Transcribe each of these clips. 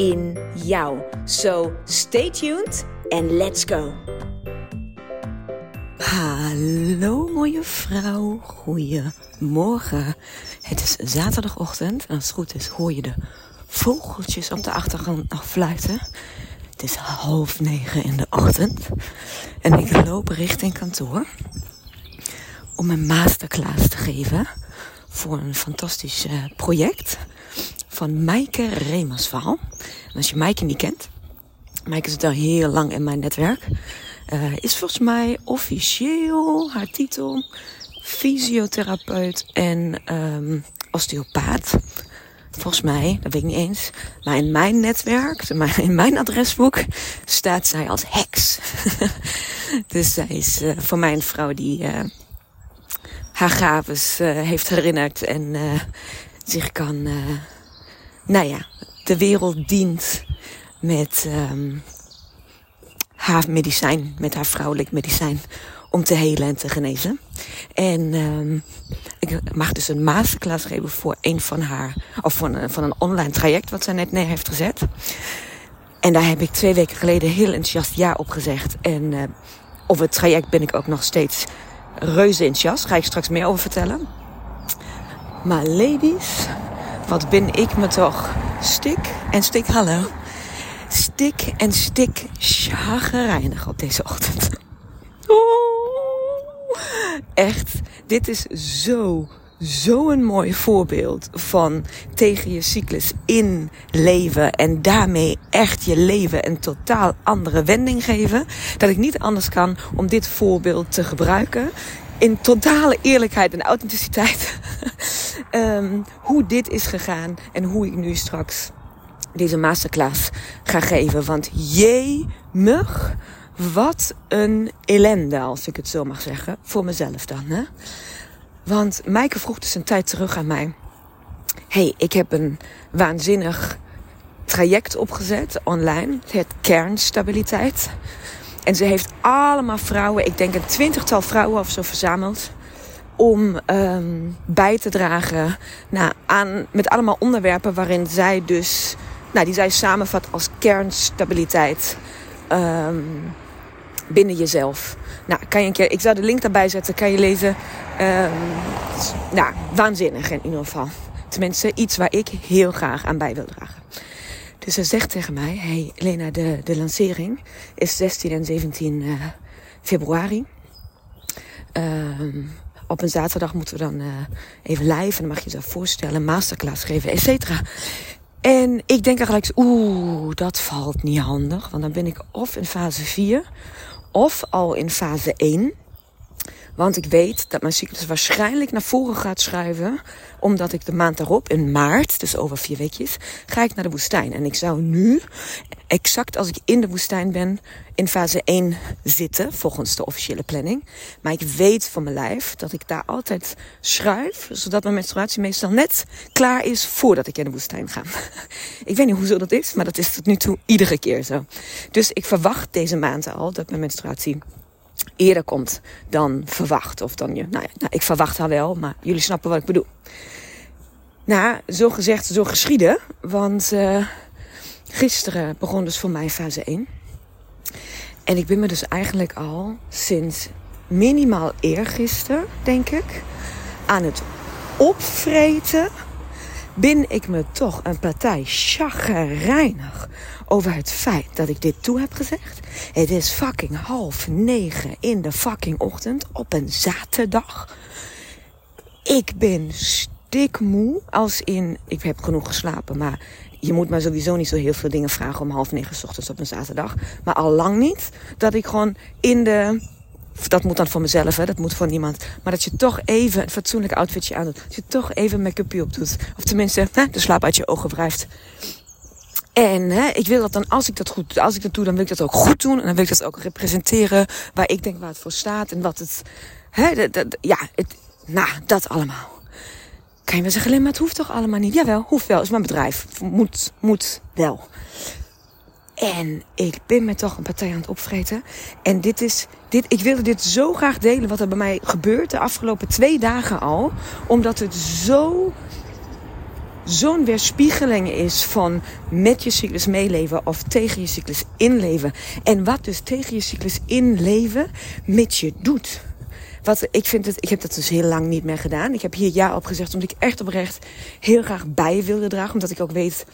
in jou. So stay tuned and let's go. Hallo mooie vrouw, goeiemorgen. Het is zaterdagochtend en als het goed is hoor je de vogeltjes op de achtergrond nog fluiten. Het is half negen in de ochtend en ik loop richting kantoor om een masterclass te geven voor een fantastisch eh, project van Maaike Remersval. En als je Maaike niet kent, Maaike zit al heel lang in mijn netwerk. Uh, is volgens mij officieel haar titel fysiotherapeut en um, osteopaat. Volgens mij, dat weet ik niet eens. Maar in mijn netwerk, in mijn adresboek, staat zij als heks. dus zij is uh, voor mij een vrouw die uh, haar gaves heeft herinnerd en zich kan, nou ja, de wereld dient met um, haar medicijn, met haar vrouwelijk medicijn, om te helen en te genezen. En um, ik mag dus een masterclass geven voor een van haar, of van van een online traject wat zij net neer heeft gezet. En daar heb ik twee weken geleden heel enthousiast ja op gezegd. En uh, op het traject ben ik ook nog steeds reuze enthousiast. Ga ik straks meer over vertellen. Maar ladies, wat ben ik me toch stik en stik, hallo, stik en stik chagrijnig op deze ochtend. Oeh, echt, dit is zo, zo een mooi voorbeeld van tegen je cyclus in leven en daarmee echt je leven een totaal andere wending geven. Dat ik niet anders kan om dit voorbeeld te gebruiken in totale eerlijkheid en authenticiteit um, hoe dit is gegaan en hoe ik nu straks deze masterclass ga geven. Want jee, mug, wat een ellende, als ik het zo mag zeggen, voor mezelf dan. Hè? Want Maaike vroeg dus een tijd terug aan mij: hey, ik heb een waanzinnig traject opgezet online, het kernstabiliteit. En ze heeft allemaal vrouwen, ik denk een twintigtal vrouwen of zo verzameld. Om um, bij te dragen nou, aan, met allemaal onderwerpen waarin zij dus, nou, die zij samenvat als kernstabiliteit um, binnen jezelf. Nou, kan je een keer, ik zal de link daarbij zetten, kan je lezen. Um, nou, waanzinnig in ieder geval. Tenminste, iets waar ik heel graag aan bij wil dragen. Dus ze zegt tegen mij: Hey Lena, de, de lancering is 16 en 17 uh, februari. Um, op een zaterdag moeten we dan uh, even live en dan mag je jezelf voorstellen, masterclass geven, et cetera. En ik denk eigenlijk, oeh, dat valt niet handig. Want dan ben ik of in fase 4 of al in fase 1. Want ik weet dat mijn cyclus waarschijnlijk naar voren gaat schuiven. Omdat ik de maand daarop, in maart, dus over vier weekjes, ga ik naar de woestijn. En ik zou nu, exact als ik in de woestijn ben, in fase 1 zitten, volgens de officiële planning. Maar ik weet van mijn lijf dat ik daar altijd schuif, zodat mijn menstruatie meestal net klaar is voordat ik in de woestijn ga. ik weet niet hoezo dat is, maar dat is tot nu toe iedere keer zo. Dus ik verwacht deze maand al dat mijn menstruatie eerder komt dan verwacht. Of dan je, nou ja, nou, ik verwacht haar wel, maar jullie snappen wat ik bedoel. Nou, zo gezegd, zo geschieden. Want uh, gisteren begon dus voor mij fase 1. En ik ben me dus eigenlijk al sinds minimaal eergisteren, denk ik, aan het opvreten. Ben ik me toch een partij chagrijnig over het feit dat ik dit toe heb gezegd. Het is fucking half negen in de fucking ochtend op een zaterdag. Ik ben stikmoe, als in, ik heb genoeg geslapen, maar je moet me sowieso niet zo heel veel dingen vragen om half negen ochtends op een zaterdag. Maar al lang niet dat ik gewoon in de dat moet dan voor mezelf, hè, dat moet voor niemand. Maar dat je toch even een fatsoenlijk outfitje aan doet. Dat je toch even make-upje op doet. Of tenminste, hè, de slaap uit je ogen wrijft. En hè, ik wil dat dan, als ik dat goed, als ik dat doe, dan wil ik dat ook goed doen. En dan wil ik dat ook representeren waar ik denk waar het voor staat en wat het, hè, dat, ja, het, nou, dat allemaal. Kan je wel zeggen, maar het hoeft toch allemaal niet? Jawel, hoeft wel. is mijn bedrijf. Moet, moet wel. En ik ben me toch een partij aan het opvreten. En dit is, dit, ik wilde dit zo graag delen wat er bij mij gebeurt de afgelopen twee dagen al. Omdat het zo, zo'n weerspiegeling is van met je cyclus meeleven of tegen je cyclus inleven. En wat dus tegen je cyclus inleven met je doet. Wat, ik, vind het, ik heb dat dus heel lang niet meer gedaan. Ik heb hier ja op gezegd omdat ik echt oprecht heel graag bij wilde dragen. Omdat ik ook weet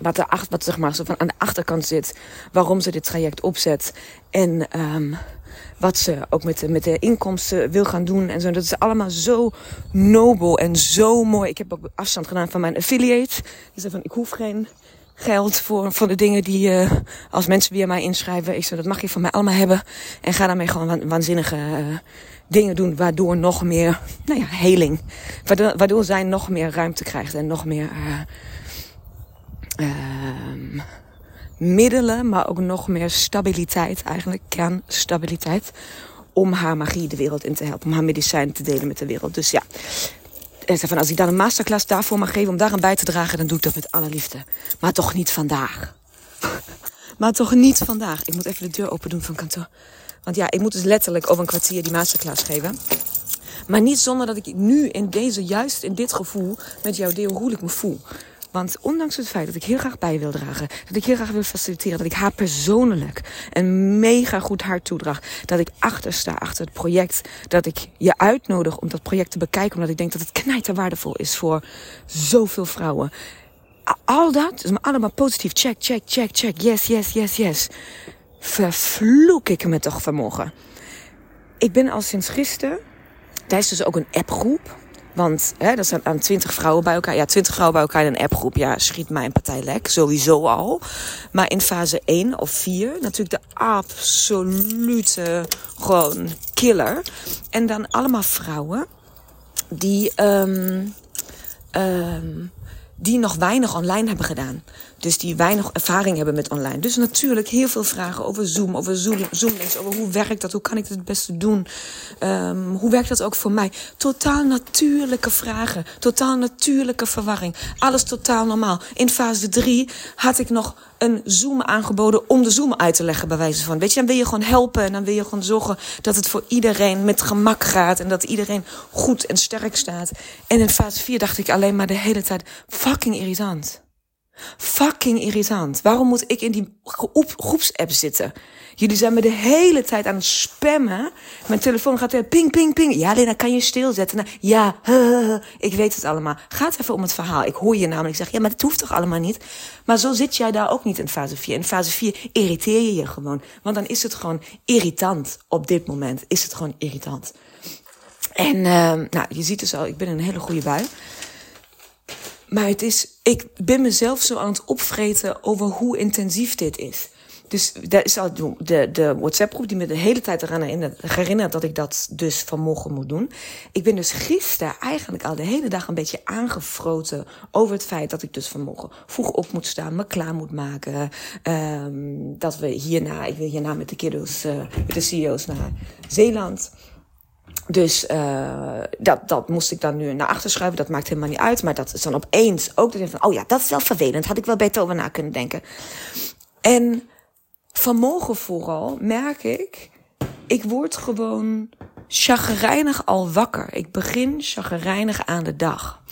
wat, er achter, wat zeg maar, zo van aan de achterkant zit. Waarom ze dit traject opzet. En um, wat ze ook met de, met de inkomsten wil gaan doen. En zo. Dat is allemaal zo nobel en zo mooi. Ik heb ook afstand gedaan van mijn affiliate. Dus van, ik hoef geen geld voor, voor de dingen die uh, als mensen weer mij inschrijven. Ik zeg, dat mag je van mij allemaal hebben. En ga daarmee gewoon waanzinnige uh, dingen doen. Waardoor nog meer, nou ja, heling. Waardoor, zij nog meer ruimte krijgt en nog meer... Uh, middelen, maar ook nog meer stabiliteit, eigenlijk kernstabiliteit, om haar magie de wereld in te helpen, om haar medicijn te delen met de wereld. Dus ja, van, als ik dan een masterclass daarvoor mag geven om daaraan bij te dragen, dan doe ik dat met alle liefde. Maar toch niet vandaag. maar toch niet vandaag. Ik moet even de deur open doen van kantoor. Want ja, ik moet dus letterlijk over een kwartier die masterclass geven. Maar niet zonder dat ik nu in deze, juist in dit gevoel, met jou deel hoe ik me voel. Want ondanks het feit dat ik heel graag bij wil dragen, dat ik heel graag wil faciliteren, dat ik haar persoonlijk een mega goed hart toedraag, dat ik achter sta, achter het project, dat ik je uitnodig om dat project te bekijken, omdat ik denk dat het knijter waardevol is voor zoveel vrouwen. Al dat is maar allemaal positief. Check, check, check, check. Yes, yes, yes, yes. Vervloek ik me toch vanmorgen. Ik ben al sinds gisteren, tijdens dus ook een appgroep want hè, dat zijn aan twintig vrouwen bij elkaar. Ja, twintig vrouwen bij elkaar in een appgroep. Ja, schiet mij een partij lek. Sowieso al. Maar in fase 1 of 4 natuurlijk de absolute gewoon killer. En dan allemaal vrouwen die... Um, die nog weinig online hebben gedaan. Dus die weinig ervaring hebben met online. Dus natuurlijk heel veel vragen over Zoom, over Zoom, Zoomlinks, over hoe werkt dat, hoe kan ik het het beste doen, um, hoe werkt dat ook voor mij. Totaal natuurlijke vragen, totaal natuurlijke verwarring, alles totaal normaal. In fase 3 had ik nog een Zoom aangeboden om de Zoom uit te leggen, bij wijze van. Weet je, dan wil je gewoon helpen en dan wil je gewoon zorgen dat het voor iedereen met gemak gaat en dat iedereen goed en sterk staat. En in fase 4 dacht ik alleen maar de hele tijd, fucking irritant. Fucking irritant. Waarom moet ik in die groepsapp zitten? Jullie zijn me de hele tijd aan het spammen. Mijn telefoon gaat weer ping, ping, ping. Ja, Lena, kan je stilzetten? Nou, ja, ik weet het allemaal. Gaat even om het verhaal. Ik hoor je namelijk zeggen, ja, maar dat hoeft toch allemaal niet? Maar zo zit jij daar ook niet in fase 4. In fase 4 irriteer je je gewoon. Want dan is het gewoon irritant. Op dit moment is het gewoon irritant. En uh, nou, je ziet dus al, ik ben in een hele goede bui. Maar het is, ik ben mezelf zo aan het opvreten over hoe intensief dit is. Dus al de, de WhatsApp-groep die me de hele tijd eraan herinnert dat ik dat dus vanmorgen moet doen. Ik ben dus gisteren eigenlijk al de hele dag een beetje aangefroten over het feit dat ik dus vanmorgen vroeg op moet staan, me klaar moet maken. Um, dat we hierna, ik wil hierna met de kiddo's, uh, met de CEO's naar Zeeland. Dus uh, dat, dat moest ik dan nu naar achter schuiven. Dat maakt helemaal niet uit. Maar dat is dan opeens ook ik van, oh ja, dat is wel vervelend. Had ik wel beter over na kunnen denken. En vanmorgen vooral merk ik, ik word gewoon chagrijnig al wakker. Ik begin chagrijnig aan de dag.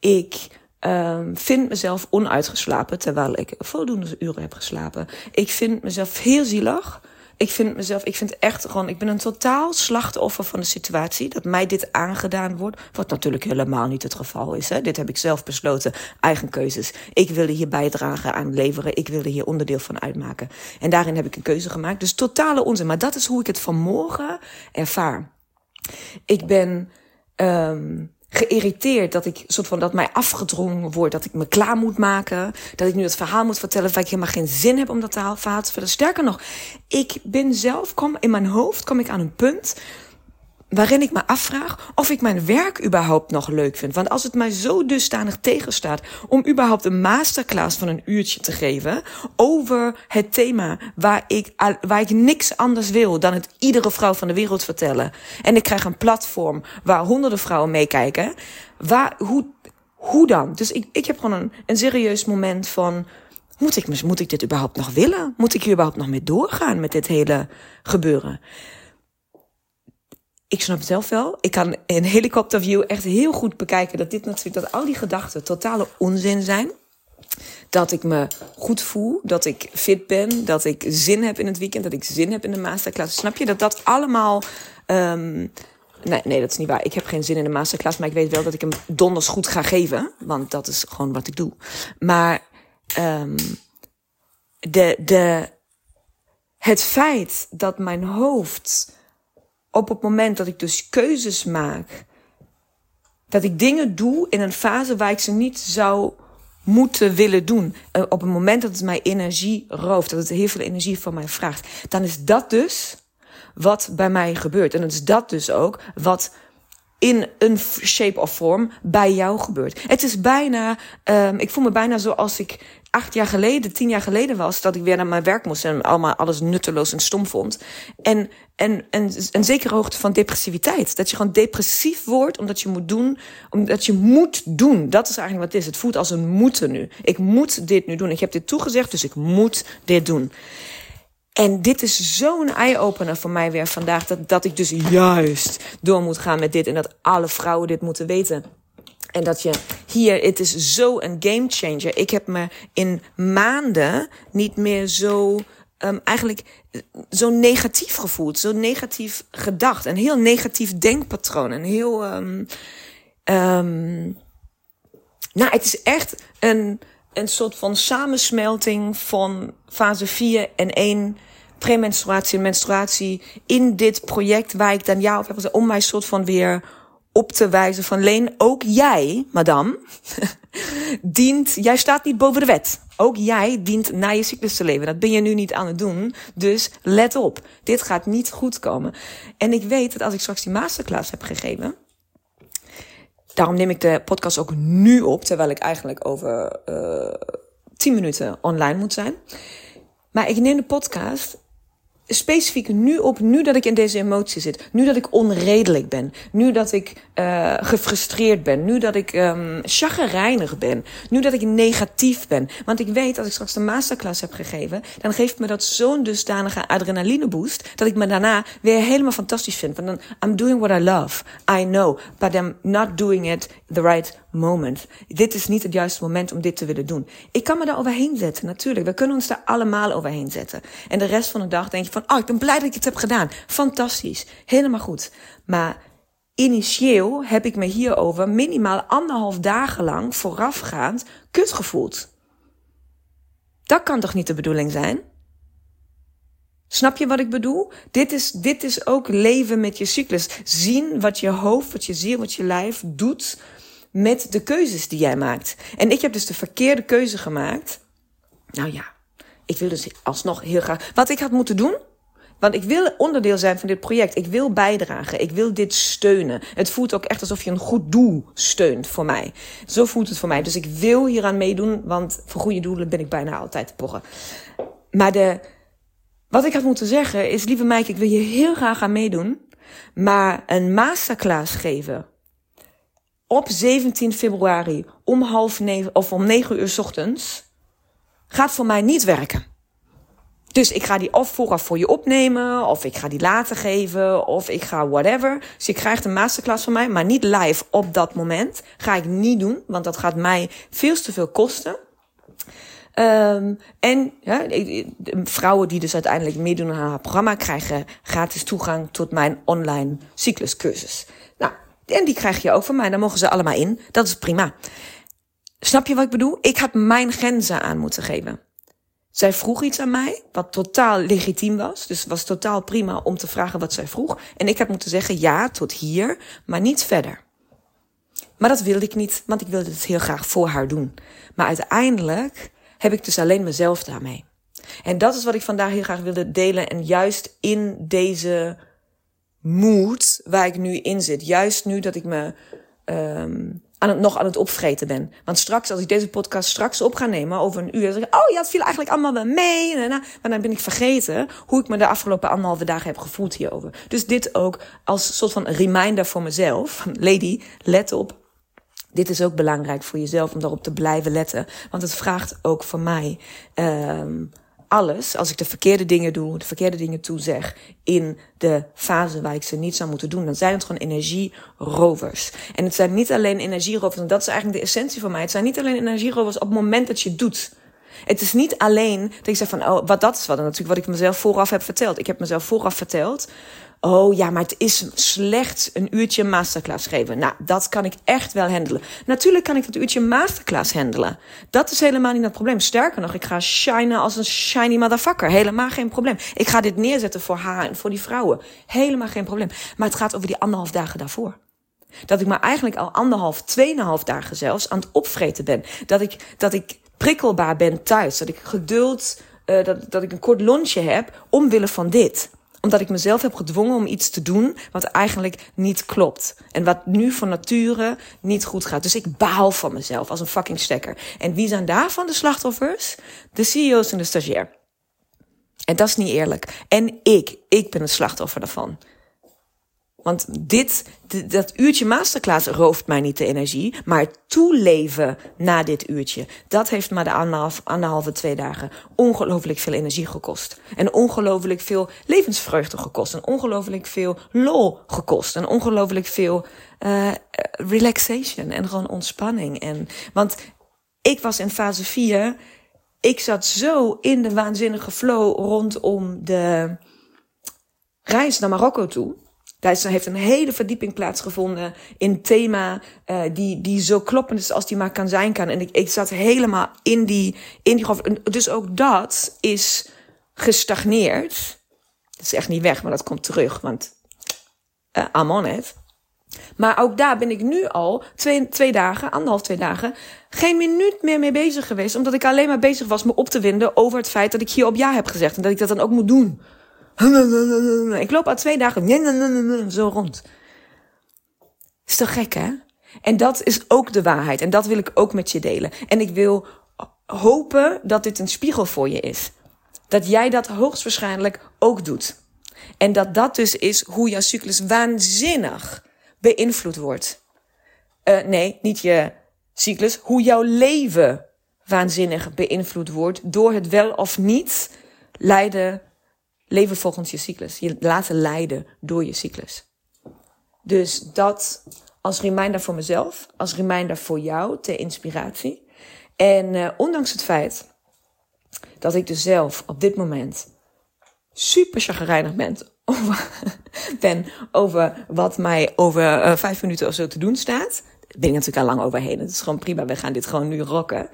Ik um, vind mezelf onuitgeslapen terwijl ik voldoende uren heb geslapen. Ik vind mezelf heel zielig. Ik vind mezelf, ik vind echt gewoon, ik ben een totaal slachtoffer van de situatie. Dat mij dit aangedaan wordt. Wat natuurlijk helemaal niet het geval is. Hè. Dit heb ik zelf besloten, eigen keuzes. Ik wilde hier bijdragen aan leveren. Ik wilde hier onderdeel van uitmaken. En daarin heb ik een keuze gemaakt. Dus totale onzin. Maar dat is hoe ik het vanmorgen ervaar. Ik ben um, geïrriteerd dat ik soort van dat mij afgedrongen wordt, dat ik me klaar moet maken, dat ik nu het verhaal moet vertellen waar ik helemaal geen zin heb om dat verhaal te vertellen. Sterker nog, ik ben zelf, kom in mijn hoofd, kom ik aan een punt waarin ik me afvraag of ik mijn werk überhaupt nog leuk vind. Want als het mij zo dusdanig tegenstaat om überhaupt een masterclass van een uurtje te geven over het thema waar ik, waar ik niks anders wil dan het iedere vrouw van de wereld vertellen. En ik krijg een platform waar honderden vrouwen meekijken. Waar, hoe, hoe dan? Dus ik, ik heb gewoon een, een serieus moment van, moet ik, moet ik dit überhaupt nog willen? Moet ik hier überhaupt nog mee doorgaan met dit hele gebeuren? Ik snap het zelf wel. Ik kan in helikopterview echt heel goed bekijken dat dit natuurlijk, dat al die gedachten totale onzin zijn. Dat ik me goed voel, dat ik fit ben, dat ik zin heb in het weekend, dat ik zin heb in de masterclass. Snap je dat dat allemaal. Um, nee, nee, dat is niet waar. Ik heb geen zin in de masterclass, maar ik weet wel dat ik hem donders goed ga geven. Want dat is gewoon wat ik doe. Maar um, de, de, het feit dat mijn hoofd op het moment dat ik dus keuzes maak, dat ik dingen doe in een fase waar ik ze niet zou moeten willen doen. Uh, op het moment dat het mij energie rooft, dat het heel veel energie van mij vraagt, dan is dat dus wat bij mij gebeurt. En dan is dat dus ook wat in een shape of vorm bij jou gebeurt. Het is bijna, um, ik voel me bijna zoals ik acht jaar geleden, tien jaar geleden was, dat ik weer naar mijn werk moest en allemaal alles nutteloos en stom vond. En, en, en een zekere hoogte van depressiviteit. Dat je gewoon depressief wordt omdat je moet doen, omdat je moet doen. Dat is eigenlijk wat het is. Het voelt als een moeten nu. Ik moet dit nu doen. Ik heb dit toegezegd, dus ik moet dit doen. En dit is zo'n eye-opener voor mij weer vandaag. Dat, dat ik dus juist door moet gaan met dit. En dat alle vrouwen dit moeten weten. En dat je hier, het is zo een game changer. Ik heb me in maanden niet meer zo, um, eigenlijk zo negatief gevoeld. Zo negatief gedacht. Een heel negatief denkpatroon. Een heel, um, um, nou, het is echt een, een soort van samensmelting van fase 4 en 1 premenstruatie en menstruatie in dit project waar ik dan jou op heb gezegd om mij soort van weer op te wijzen van Leen, ook jij, madame, dient, jij staat niet boven de wet. Ook jij dient naar je cyclus te leven. Dat ben je nu niet aan het doen. Dus let op. Dit gaat niet goed komen. En ik weet dat als ik straks die masterclass heb gegeven, daarom neem ik de podcast ook nu op, terwijl ik eigenlijk over uh, 10 minuten online moet zijn. Maar ik neem de podcast specifiek nu op, nu dat ik in deze emotie zit, nu dat ik onredelijk ben, nu dat ik uh, gefrustreerd ben, nu dat ik um, chagrijnig ben, nu dat ik negatief ben. Want ik weet, als ik straks de masterclass heb gegeven, dan geeft me dat zo'n dusdanige adrenaline boost, dat ik me daarna weer helemaal fantastisch vind. Want dan, I'm doing what I love, I know, but I'm not doing it the right moment. Dit is niet het juiste moment om dit te willen doen. Ik kan me daar overheen zetten, natuurlijk. We kunnen ons daar allemaal overheen zetten. En de rest van de dag denk je van, oh, ik ben blij dat ik het heb gedaan. Fantastisch. Helemaal goed. Maar initieel heb ik me hierover minimaal anderhalf dagen lang voorafgaand kut gevoeld. Dat kan toch niet de bedoeling zijn? Snap je wat ik bedoel? Dit is, dit is ook leven met je cyclus. Zien wat je hoofd, wat je ziel, wat je lijf doet met de keuzes die jij maakt. En ik heb dus de verkeerde keuze gemaakt. Nou ja, ik wil dus alsnog heel graag. Wat ik had moeten doen. Want ik wil onderdeel zijn van dit project. Ik wil bijdragen. Ik wil dit steunen. Het voelt ook echt alsof je een goed doel steunt voor mij. Zo voelt het voor mij. Dus ik wil hieraan meedoen. Want voor goede doelen ben ik bijna altijd te pochen. Maar de, wat ik had moeten zeggen is: lieve Mike, ik wil je heel graag aan meedoen. Maar een masterclass geven op 17 februari om half negen of om 9 uur ochtends gaat voor mij niet werken. Dus ik ga die of vooraf voor je opnemen, of ik ga die later geven, of ik ga whatever. Dus je krijgt een masterclass van mij, maar niet live op dat moment. Ga ik niet doen, want dat gaat mij veel te veel kosten. Um, en vrouwen die dus uiteindelijk meedoen aan haar programma krijgen gratis toegang tot mijn online cycluscursus. En die krijg je ook van mij. Dan mogen ze allemaal in. Dat is prima. Snap je wat ik bedoel? Ik had mijn grenzen aan moeten geven. Zij vroeg iets aan mij, wat totaal legitiem was. Dus het was totaal prima om te vragen wat zij vroeg. En ik had moeten zeggen ja, tot hier, maar niet verder. Maar dat wilde ik niet, want ik wilde het heel graag voor haar doen. Maar uiteindelijk heb ik dus alleen mezelf daarmee. En dat is wat ik vandaag heel graag wilde delen. En juist in deze mood waar ik nu in zit. Juist nu dat ik me um, aan het, nog aan het opvreten ben. Want straks, als ik deze podcast straks op ga nemen over een uur, dan zeg ik, oh ja, het viel eigenlijk allemaal wel mee. Maar dan ben ik vergeten hoe ik me de afgelopen anderhalve dagen heb gevoeld hierover. Dus dit ook als soort van reminder voor mezelf. Lady, let op. Dit is ook belangrijk voor jezelf om daarop te blijven letten. Want het vraagt ook van mij. Um, alles, als ik de verkeerde dingen doe, de verkeerde dingen toezeg in de fase waar ik ze niet zou moeten doen, dan zijn het gewoon energierovers. En het zijn niet alleen energierovers, en dat is eigenlijk de essentie van mij. Het zijn niet alleen energierovers op het moment dat je doet. Het is niet alleen dat ik zeg van, oh, wat dat is wat, natuurlijk wat ik mezelf vooraf heb verteld. Ik heb mezelf vooraf verteld, Oh ja, maar het is slechts een uurtje masterclass geven. Nou, dat kan ik echt wel handelen. Natuurlijk kan ik dat uurtje masterclass handelen. Dat is helemaal niet het probleem. Sterker nog, ik ga shinen als een shiny motherfucker. Helemaal geen probleem. Ik ga dit neerzetten voor haar en voor die vrouwen. Helemaal geen probleem. Maar het gaat over die anderhalf dagen daarvoor. Dat ik maar eigenlijk al anderhalf, tweeënhalf dagen zelfs aan het opvreten ben. Dat ik, dat ik prikkelbaar ben thuis. Dat ik geduld, uh, dat, dat ik een kort lunchje heb omwille van dit omdat ik mezelf heb gedwongen om iets te doen wat eigenlijk niet klopt. En wat nu van nature niet goed gaat. Dus ik baal van mezelf als een fucking stekker. En wie zijn daarvan de slachtoffers? De CEO's en de stagiair. En dat is niet eerlijk. En ik, ik ben het slachtoffer daarvan. Want dit, dat uurtje masterclass rooft mij niet de energie. Maar toeleven na dit uurtje, dat heeft me de anderhalf, anderhalve, twee dagen ongelooflijk veel energie gekost. En ongelooflijk veel levensvreugde gekost. En ongelooflijk veel lol gekost. En ongelooflijk veel uh, relaxation en gewoon ontspanning. En, want ik was in fase 4. Ik zat zo in de waanzinnige flow rondom de reis naar Marokko toe. Daar heeft een hele verdieping plaatsgevonden in thema uh, die, die zo kloppend is als die maar kan zijn kan. En ik, ik zat helemaal in die, in die. Dus ook dat is gestagneerd. Dat is echt niet weg, maar dat komt terug, want uh, I'm it. Maar ook daar ben ik nu al twee, twee dagen, anderhalf, twee dagen, geen minuut meer mee bezig geweest. Omdat ik alleen maar bezig was me op te winden over het feit dat ik hier op ja heb gezegd. En dat ik dat dan ook moet doen. Ik loop al twee dagen zo rond. Is toch gek, hè? En dat is ook de waarheid. En dat wil ik ook met je delen. En ik wil hopen dat dit een spiegel voor je is. Dat jij dat hoogstwaarschijnlijk ook doet. En dat dat dus is hoe jouw cyclus waanzinnig beïnvloed wordt. Uh, nee, niet je cyclus. Hoe jouw leven waanzinnig beïnvloed wordt door het wel of niet leiden Leven volgens je cyclus. Je laten leiden door je cyclus. Dus dat als reminder voor mezelf, als reminder voor jou, ter inspiratie. En uh, ondanks het feit dat ik dus zelf op dit moment super chagrijnig ben over, ben over wat mij over uh, vijf minuten of zo te doen staat. Daar ben ik natuurlijk al lang overheen. Het is gewoon prima. We gaan dit gewoon nu rocken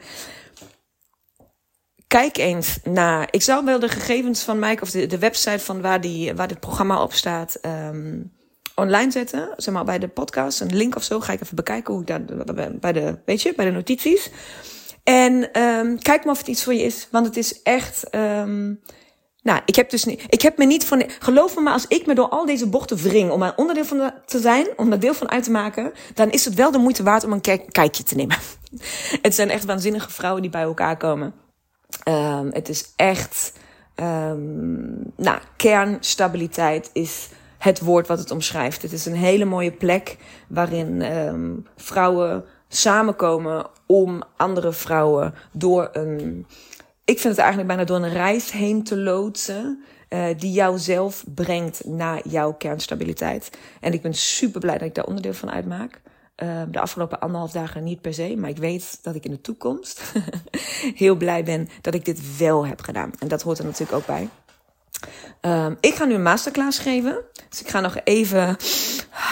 kijk eens naar. Ik zal wel de gegevens van Mike of de, de website van waar, die, waar dit programma op staat. Um, online zetten, zeg maar bij de podcast, een link of zo. Ga ik even bekijken hoe ik dat bij de, weet je, bij de notities. En um, kijk maar of het iets voor je is, want het is echt. Um, nou, ik heb dus niet, ik heb me niet van, geloof me maar, als ik me door al deze bochten wring om een onderdeel van te zijn, om daar deel van uit te maken, dan is het wel de moeite waard om een kijk, kijkje te nemen. het zijn echt waanzinnige vrouwen die bij elkaar komen. Um, het is echt, um, nou, kernstabiliteit is het woord wat het omschrijft. Het is een hele mooie plek waarin um, vrouwen samenkomen om andere vrouwen door een, ik vind het eigenlijk bijna door een reis heen te loodsen. Uh, die jou zelf brengt naar jouw kernstabiliteit. En ik ben super blij dat ik daar onderdeel van uitmaak. Ehm, de afgelopen anderhalf dagen niet per se, maar ik weet dat ik in de toekomst heel blij ben dat ik dit wel heb gedaan. En dat hoort er natuurlijk ook bij. Um, ik ga nu een masterclass geven. Dus ik ga nog even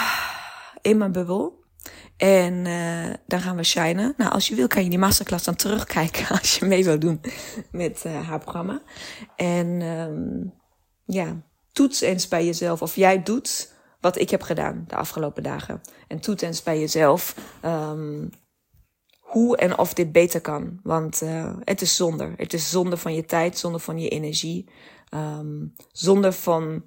in mijn bubbel. En uh, dan gaan we shinen. Nou, als je wil, kan je die masterclass dan terugkijken als je mee wil doen met uh, haar programma. En um, ja, toets eens bij jezelf of jij doet wat ik heb gedaan de afgelopen dagen. En toetens bij jezelf um, hoe en of dit beter kan. Want uh, het is zonde. Het is zonde van je tijd, zonde van je energie. Um, zonde van,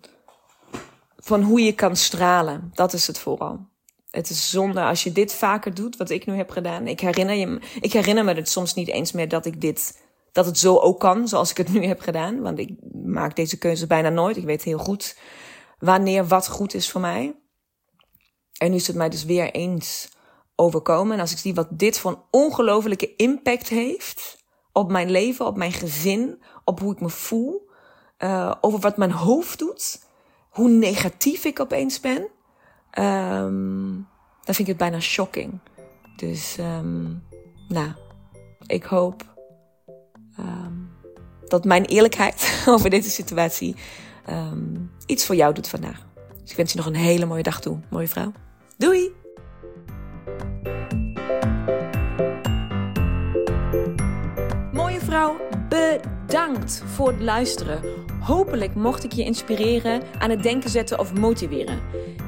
van hoe je kan stralen. Dat is het vooral. Het is zonde als je dit vaker doet, wat ik nu heb gedaan. Ik herinner, je, ik herinner me het soms niet eens meer dat ik dit, dat het zo ook kan, zoals ik het nu heb gedaan. Want ik maak deze keuze bijna nooit. Ik weet heel goed wanneer wat goed is voor mij. En nu is het mij dus weer eens overkomen. En als ik zie wat dit voor een ongelofelijke impact heeft op mijn leven, op mijn gezin, op hoe ik me voel, uh, over wat mijn hoofd doet, hoe negatief ik opeens ben, um, dan vind ik het bijna shocking. Dus, um, nou, ik hoop um, dat mijn eerlijkheid over deze situatie iets voor jou doet vandaag. Dus ik wens je nog een hele mooie dag toe, mooie vrouw. Doei! Mooie vrouw, bedankt voor het luisteren. Hopelijk mocht ik je inspireren, aan het denken zetten of motiveren.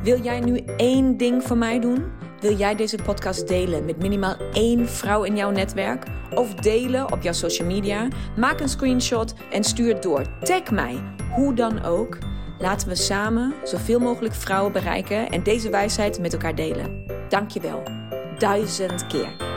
Wil jij nu één ding voor mij doen? Wil jij deze podcast delen met minimaal één vrouw in jouw netwerk? Of delen op jouw social media? Maak een screenshot en stuur het door. Tag mij, hoe dan ook. Laten we samen zoveel mogelijk vrouwen bereiken en deze wijsheid met elkaar delen. Dankjewel. Duizend keer.